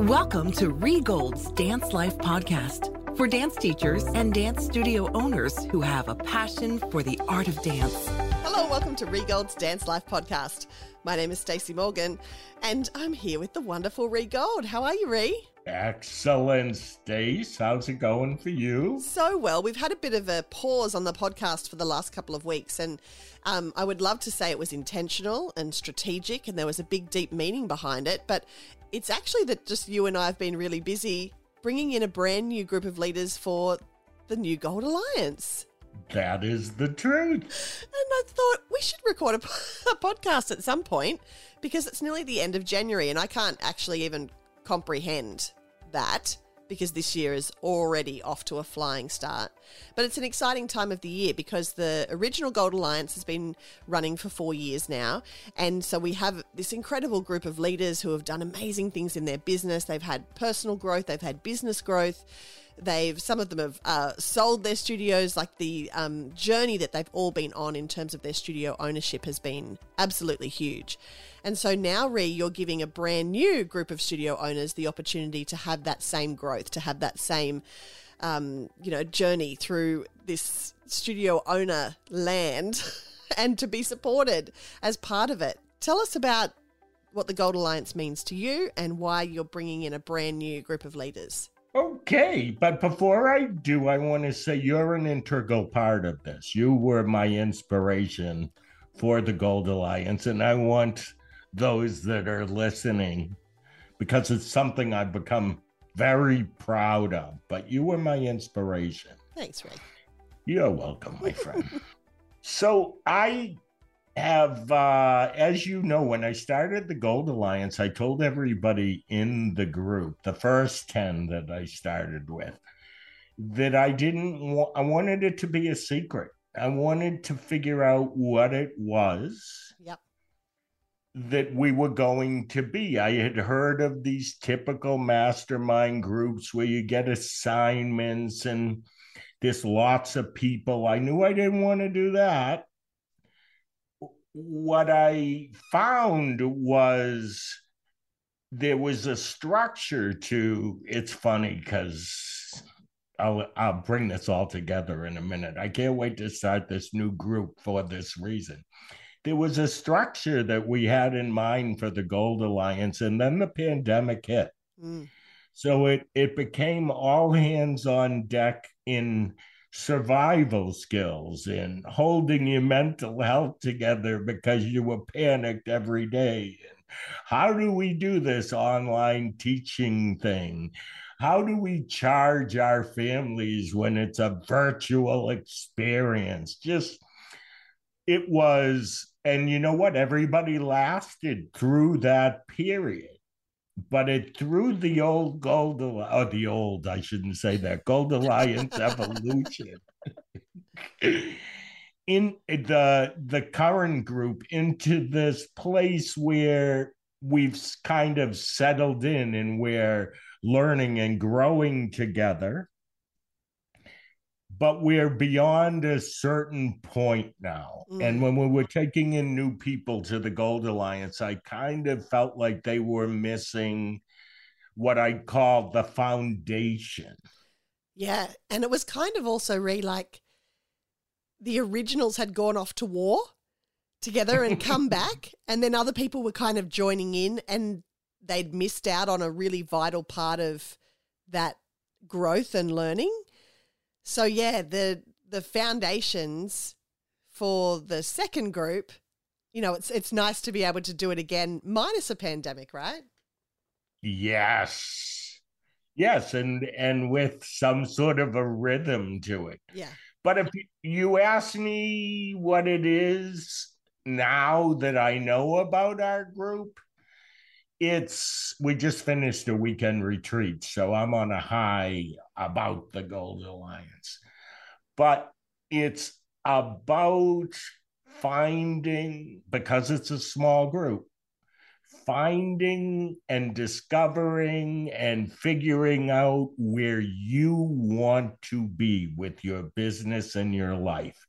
Welcome to Rhee Gold's Dance Life podcast for dance teachers and dance studio owners who have a passion for the art of dance. Hello, welcome to Rhee Gold's Dance Life podcast. My name is Stacey Morgan, and I'm here with the wonderful Rhee Gold. How are you, Rhee? Excellent, Stace. How's it going for you? So well. We've had a bit of a pause on the podcast for the last couple of weeks, and um, I would love to say it was intentional and strategic, and there was a big, deep meaning behind it. But it's actually that just you and I have been really busy bringing in a brand new group of leaders for the new Gold Alliance. That is the truth. And I thought we should record a, a podcast at some point because it's nearly the end of January and I can't actually even comprehend that because this year is already off to a flying start. But it's an exciting time of the year because the original Gold Alliance has been running for four years now. And so we have this incredible group of leaders who have done amazing things in their business. They've had personal growth, they've had business growth. They've some of them have uh, sold their studios. Like the um, journey that they've all been on in terms of their studio ownership has been absolutely huge. And so now, Ree, you're giving a brand new group of studio owners the opportunity to have that same growth, to have that same, um, you know, journey through this studio owner land and to be supported as part of it. Tell us about what the Gold Alliance means to you and why you're bringing in a brand new group of leaders. Okay, but before I do, I want to say you're an integral part of this. You were my inspiration for the Gold Alliance, and I want those that are listening because it's something I've become very proud of. But you were my inspiration. Thanks, Ray. You're welcome, my friend. so I have, uh, as you know, when I started the Gold Alliance, I told everybody in the group, the first 10 that I started with, that I didn't want, I wanted it to be a secret. I wanted to figure out what it was. Yep that we were going to be. I had heard of these typical mastermind groups where you get assignments and there's lots of people. I knew I didn't want to do that. What I found was there was a structure to it's funny because I'll I'll bring this all together in a minute. I can't wait to start this new group for this reason there was a structure that we had in mind for the Gold Alliance, and then the pandemic hit. Mm. So it it became all hands on deck in survival skills in holding your mental health together because you were panicked every day. And how do we do this online teaching thing? How do we charge our families when it's a virtual experience? Just it was and you know what? Everybody lasted through that period. But it threw the old Gold or oh, the old, I shouldn't say that, Gold Alliance evolution. in the the current group into this place where we've kind of settled in and we're learning and growing together but we're beyond a certain point now. Mm. And when we were taking in new people to the Gold Alliance, I kind of felt like they were missing what I call the foundation. Yeah. And it was kind of also re like the originals had gone off to war together and come back. And then other people were kind of joining in and they'd missed out on a really vital part of that growth and learning. So yeah, the the foundations for the second group, you know, it's it's nice to be able to do it again minus a pandemic, right? Yes. Yes, and and with some sort of a rhythm to it. Yeah. But if you ask me what it is now that I know about our group, it's we just finished a weekend retreat, so I'm on a high about the Gold Alliance. But it's about finding, because it's a small group, finding and discovering and figuring out where you want to be with your business and your life.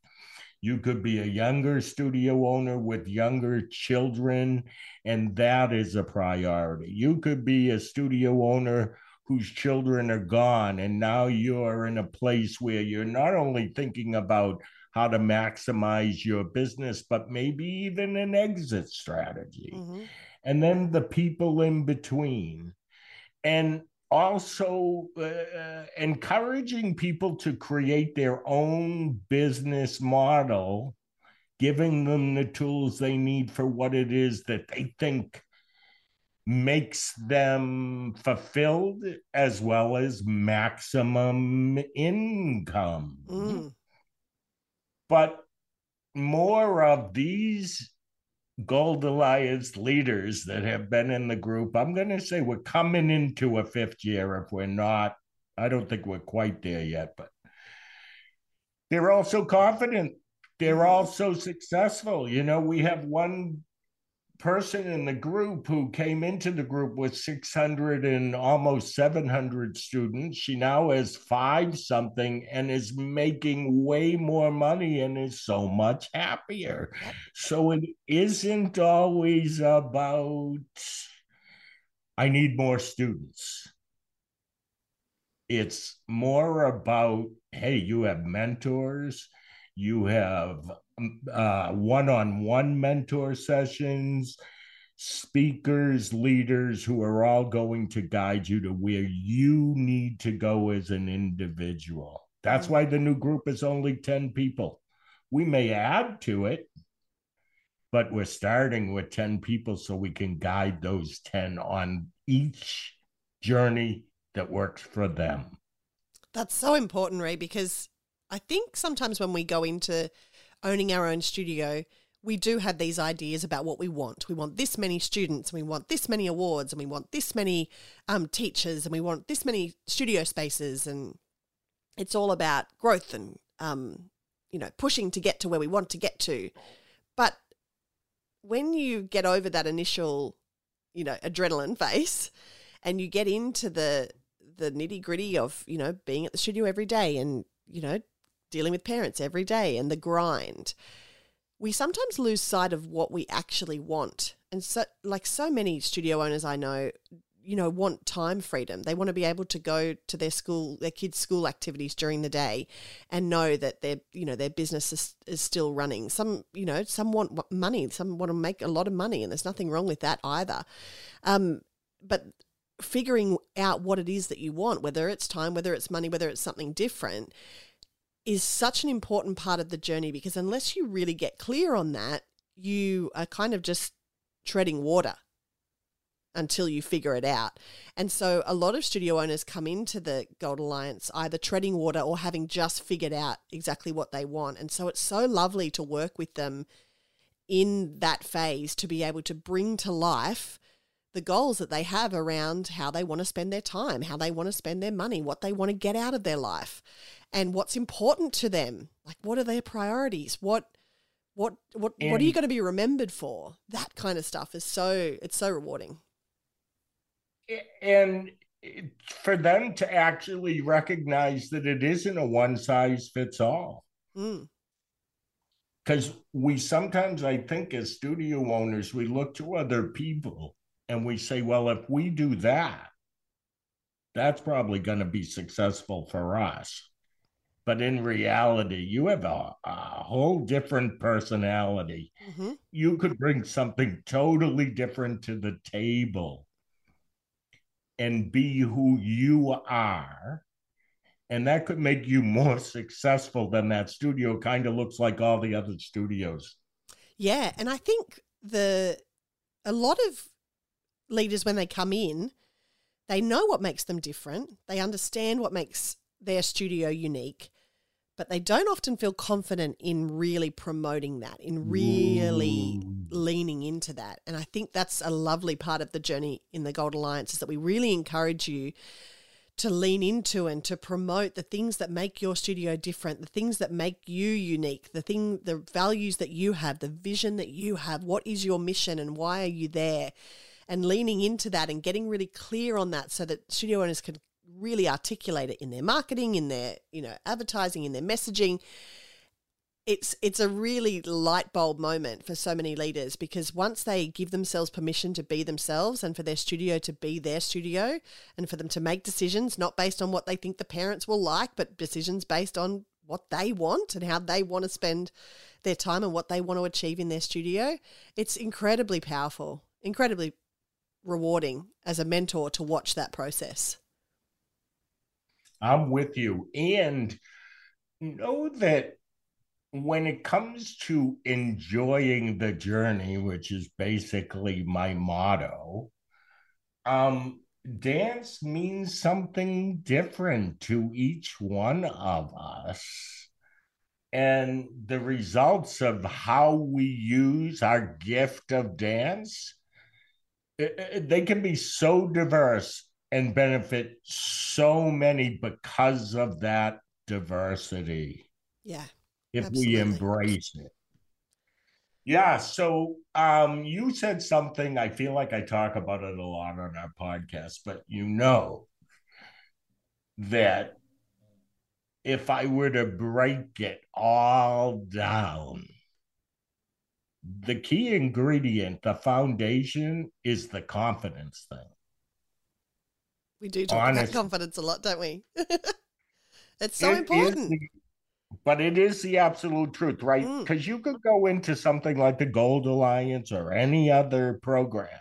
You could be a younger studio owner with younger children, and that is a priority. You could be a studio owner whose children are gone, and now you're in a place where you're not only thinking about how to maximize your business, but maybe even an exit strategy. Mm-hmm. And then the people in between. And also uh, encouraging people to create their own business model, giving them the tools they need for what it is that they think makes them fulfilled as well as maximum income. Mm. But more of these Gold Alliance leaders that have been in the group, I'm going to say we're coming into a fifth year if we're not. I don't think we're quite there yet, but they're also confident. They're mm-hmm. also successful. You know, we have one person in the group who came into the group with 600 and almost 700 students. She now has five something and is making way more money and is so much happier. So it isn't always about, I need more students. It's more about, hey, you have mentors, you have one on one mentor sessions, speakers, leaders who are all going to guide you to where you need to go as an individual. That's mm. why the new group is only 10 people. We may add to it, but we're starting with 10 people so we can guide those 10 on each journey that works for them. That's so important, Ray, because I think sometimes when we go into owning our own studio, we do have these ideas about what we want. We want this many students, and we want this many awards, and we want this many um, teachers, and we want this many studio spaces, and it's all about growth and um, you know pushing to get to where we want to get to. But when you get over that initial, you know, adrenaline phase, and you get into the the nitty gritty of you know being at the studio every day and you know dealing with parents every day and the grind, we sometimes lose sight of what we actually want. And so, like so many studio owners I know, you know, want time freedom. They want to be able to go to their school, their kids' school activities during the day, and know that their, you know, their business is, is still running. Some, you know, some want money. Some want to make a lot of money, and there's nothing wrong with that either. Um, but figuring out what it is that you want, whether it's time, whether it's money, whether it's something different, is such an important part of the journey because unless you really get clear on that, you are kind of just treading water until you figure it out. And so a lot of studio owners come into the Gold Alliance either treading water or having just figured out exactly what they want. And so it's so lovely to work with them in that phase to be able to bring to life the goals that they have around how they want to spend their time, how they want to spend their money, what they want to get out of their life and what's important to them. Like what are their priorities? What what what what are you going to be remembered for? That kind of stuff is so it's so rewarding. And for them to actually recognize that it isn't a one size fits all. Because mm. we sometimes, I think, as studio owners, we look to other people and we say, well, if we do that, that's probably going to be successful for us but in reality, you have a, a whole different personality. Mm-hmm. You could bring something totally different to the table and be who you are. And that could make you more successful than that studio kind of looks like all the other studios. Yeah. And I think the a lot of leaders when they come in, they know what makes them different. They understand what makes their studio unique but they don't often feel confident in really promoting that, in really Ooh. leaning into that. And I think that's a lovely part of the journey in the Gold Alliance is that we really encourage you to lean into and to promote the things that make your studio different, the things that make you unique, the thing the values that you have, the vision that you have, what is your mission and why are you there? And leaning into that and getting really clear on that so that studio owners can really articulate it in their marketing, in their, you know, advertising, in their messaging. it's it's a really light bulb moment for so many leaders because once they give themselves permission to be themselves and for their studio to be their studio and for them to make decisions not based on what they think the parents will like but decisions based on what they want and how they want to spend their time and what they want to achieve in their studio it's incredibly powerful incredibly rewarding as a mentor to watch that process I'm with you and know that when it comes to enjoying the journey, which is basically my motto, um, dance means something different to each one of us. And the results of how we use our gift of dance, they can be so diverse and benefit so many because of that diversity. Yeah if Absolutely. we embrace it. Yeah. So um, you said something, I feel like I talk about it a lot on our podcast, but you know that if I were to break it all down, the key ingredient, the foundation, is the confidence thing. We do talk Honest. about confidence a lot, don't we? it's so it important. The, but it is the absolute truth, right? Because mm. you could go into something like the Gold Alliance or any other program.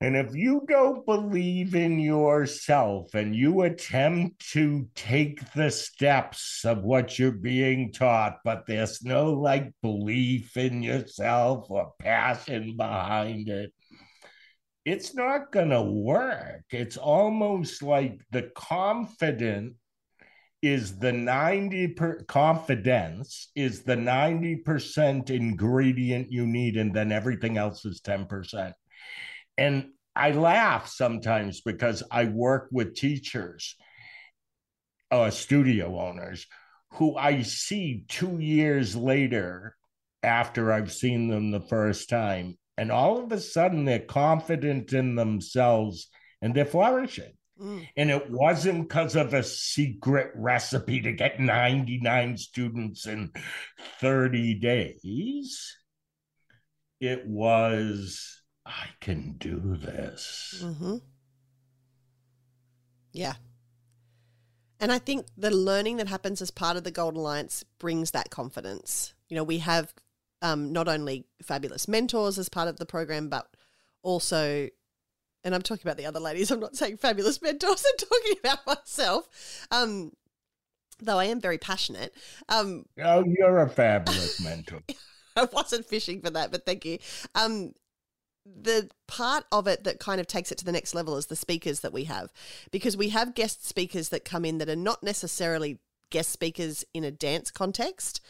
And if you don't believe in yourself and you attempt to take the steps of what you're being taught, but there's no like belief in yourself or passion behind it, it's not going to work. It's almost like the confident is the 90 per confidence is the 90% ingredient you need and then everything else is 10% and i laugh sometimes because i work with teachers uh, studio owners who i see two years later after i've seen them the first time and all of a sudden they're confident in themselves and they're flourishing Mm. And it wasn't because of a secret recipe to get 99 students in 30 days. It was, I can do this. Mm-hmm. Yeah. And I think the learning that happens as part of the Golden Alliance brings that confidence. You know, we have um, not only fabulous mentors as part of the program, but also and I'm talking about the other ladies. I'm not saying fabulous mentors. I'm talking about myself. Um, though I am very passionate. Um, oh, you're a fabulous mentor. I wasn't fishing for that, but thank you. Um, the part of it that kind of takes it to the next level is the speakers that we have, because we have guest speakers that come in that are not necessarily guest speakers in a dance context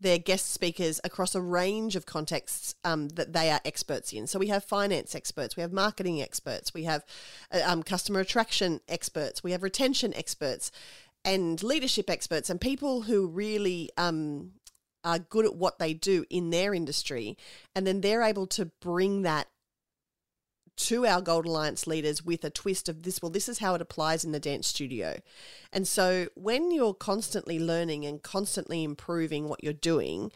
they're guest speakers across a range of contexts um, that they are experts in. So we have finance experts, we have marketing experts, we have uh, um, customer attraction experts, we have retention experts, and leadership experts, and people who really um, are good at what they do in their industry. And then they're able to bring that to our Gold Alliance leaders with a twist of this. Well, this is how it applies in the dance studio. And so when you're constantly learning and constantly improving what you're doing,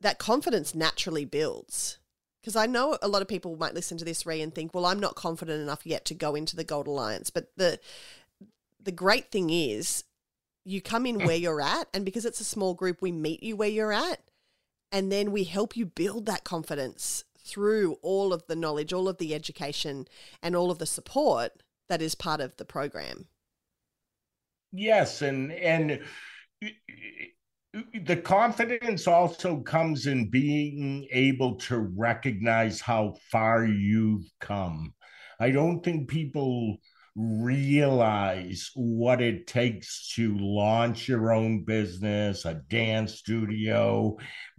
that confidence naturally builds. Because I know a lot of people might listen to this, Rhee, and think, well, I'm not confident enough yet to go into the Gold Alliance. But the the great thing is you come in where you're at, and because it's a small group, we meet you where you're at, and then we help you build that confidence through all of the knowledge, all of the education, and all of the support that is part of the program. Yes, and and uh, the confidence also comes in being able to recognize how far you've come. I don't think people realize what it takes to launch your own business, a dance studio,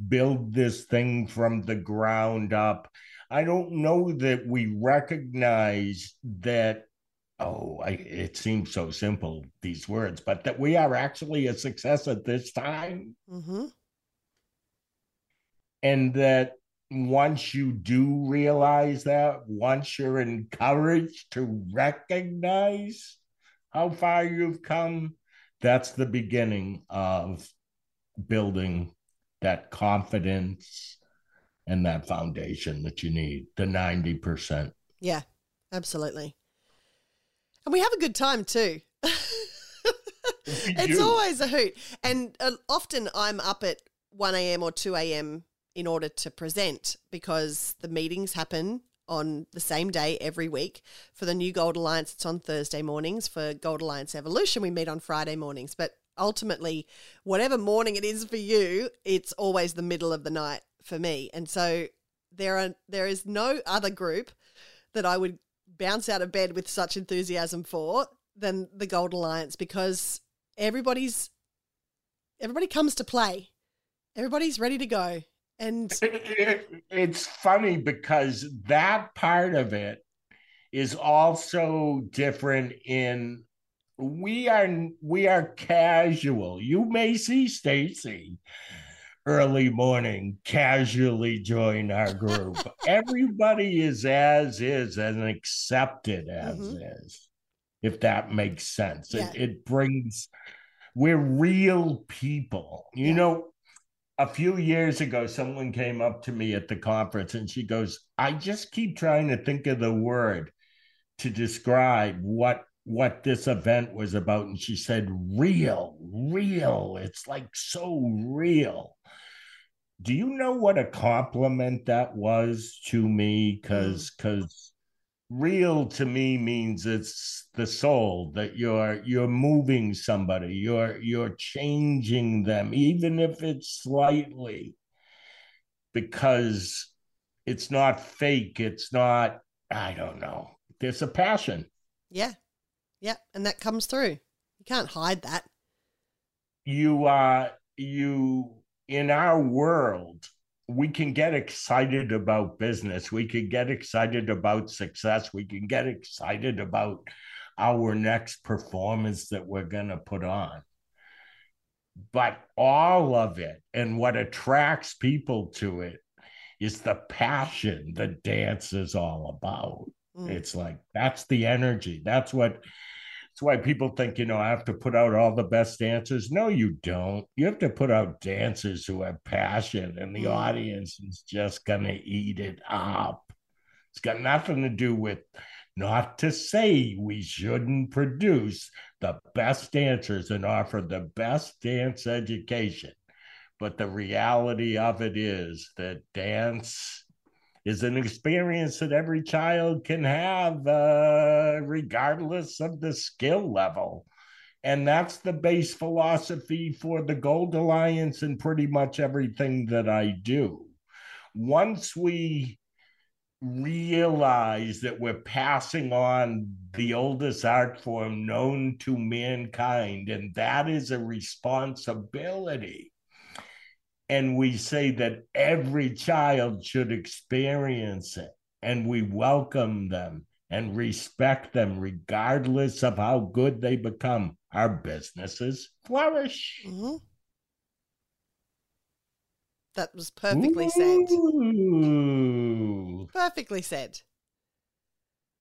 build this thing from the ground up. I don't know that we recognize that. Oh, I, it seems so simple, these words, but that we are actually a success at this time. Mm-hmm. And that once you do realize that, once you're encouraged to recognize how far you've come, that's the beginning of building that confidence and that foundation that you need, the 90%. Yeah, absolutely. And we have a good time too. it's always a hoot. And uh, often I'm up at 1 a.m. or 2 a.m. in order to present because the meetings happen on the same day every week. For the new Gold Alliance, it's on Thursday mornings. For Gold Alliance Evolution, we meet on Friday mornings. But ultimately, whatever morning it is for you, it's always the middle of the night for me. And so there are there is no other group that I would bounce out of bed with such enthusiasm for than the Gold Alliance because everybody's everybody comes to play. Everybody's ready to go. And it's funny because that part of it is also different in we are we are casual. You may see Stacey early morning casually join our group. Everybody is as is and accepted as Mhm. is, if that makes sense. Yeah. It, it brings, we're real people. You Yeah. know, a few years ago, someone came up to me at the conference and she goes, I just keep trying to think of the word to describe what what this event was about. And she said real real. It's like so real. Do you know what a compliment that was to me? Because because mm. Real to me means it's the soul that you're you're moving somebody you're you're changing them even if it's slightly because it's not fake it's not i don't know there's a passion yeah. Yeah, and that comes through. You can't hide that. you uh you in our world we can get excited about business we can get excited about success we can get excited about our next performance that we're going to put on but all of it and what attracts people to it is the passion the dance is all about Mm. it's like that's the energy. That's what that's why people think, you know, I have to put out all the best dancers. No, you don't. You have to put out dancers who have passion, and the Mm. audience is just gonna eat it up. It's got nothing to do with not to say we shouldn't produce the best dancers and offer the best dance education. But the reality of it is that dance is an experience that every child can have, uh, regardless of the skill level. And that's the base philosophy for the Gold Alliance and pretty much everything that I do. Once we realize that we're passing on the oldest art form known to mankind, and that is a responsibility and we say that every child should experience it. And we welcome them and respect them regardless of how good they become. Our businesses flourish. Hmm That was perfectly said. Perfectly said.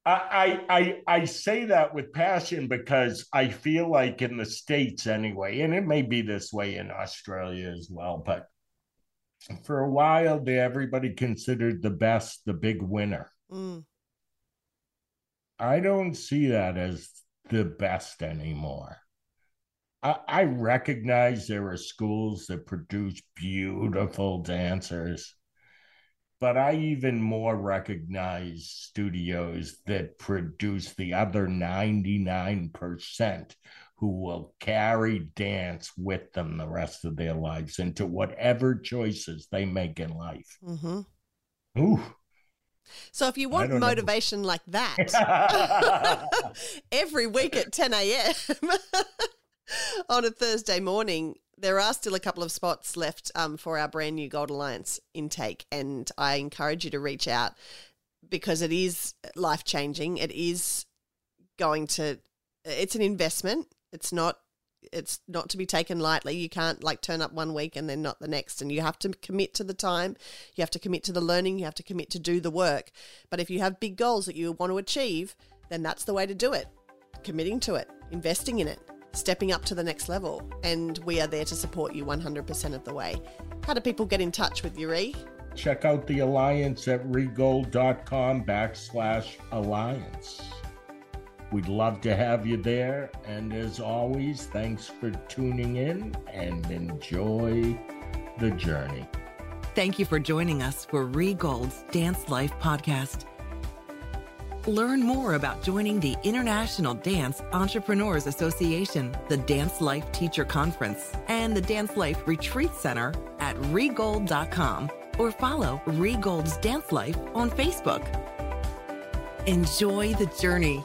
I I I say that with passion because I feel like in the states anyway, and it may be this way in Australia as well, but for a while there, everybody considered the best the big winner. Mm. I don't see that as the best anymore. I, I recognize there are schools that produce beautiful dancers, but I even more recognize studios that produce the other 99% who will carry dance with them the rest of their lives into whatever choices they make in life. hmm Ooh. So if you want don't know. motivation like that, every week at 10 a.m. on a Thursday morning, there are still a couple of spots left um, for our brand new Gold Alliance intake. And I encourage you to reach out because it is life changing. It is going to, it's an investment. It's not. It's not to be taken lightly. You can't like turn up one week and then not the next. And you have to commit to the time. You have to commit to the learning. You have to commit to do the work. But if you have big goals that you want to achieve, then that's the way to do it. Committing to it, investing in it. stepping up to the next level. And we are there to support you 100% of the way. How do people get in touch with you, Rhee? Check out the alliance at rheegold.com backslash alliance. We'd love to have you there. And as always, thanks for tuning in and enjoy the journey. Thank you for joining us for Rhee Gold's Dance Life podcast. Learn more about joining the International Dance Entrepreneurs Association, the Dance Life Teacher Conference, and the Dance Life Retreat Center at rheegold.com or follow Rhee Gold's Dance Life on Facebook. Enjoy the journey.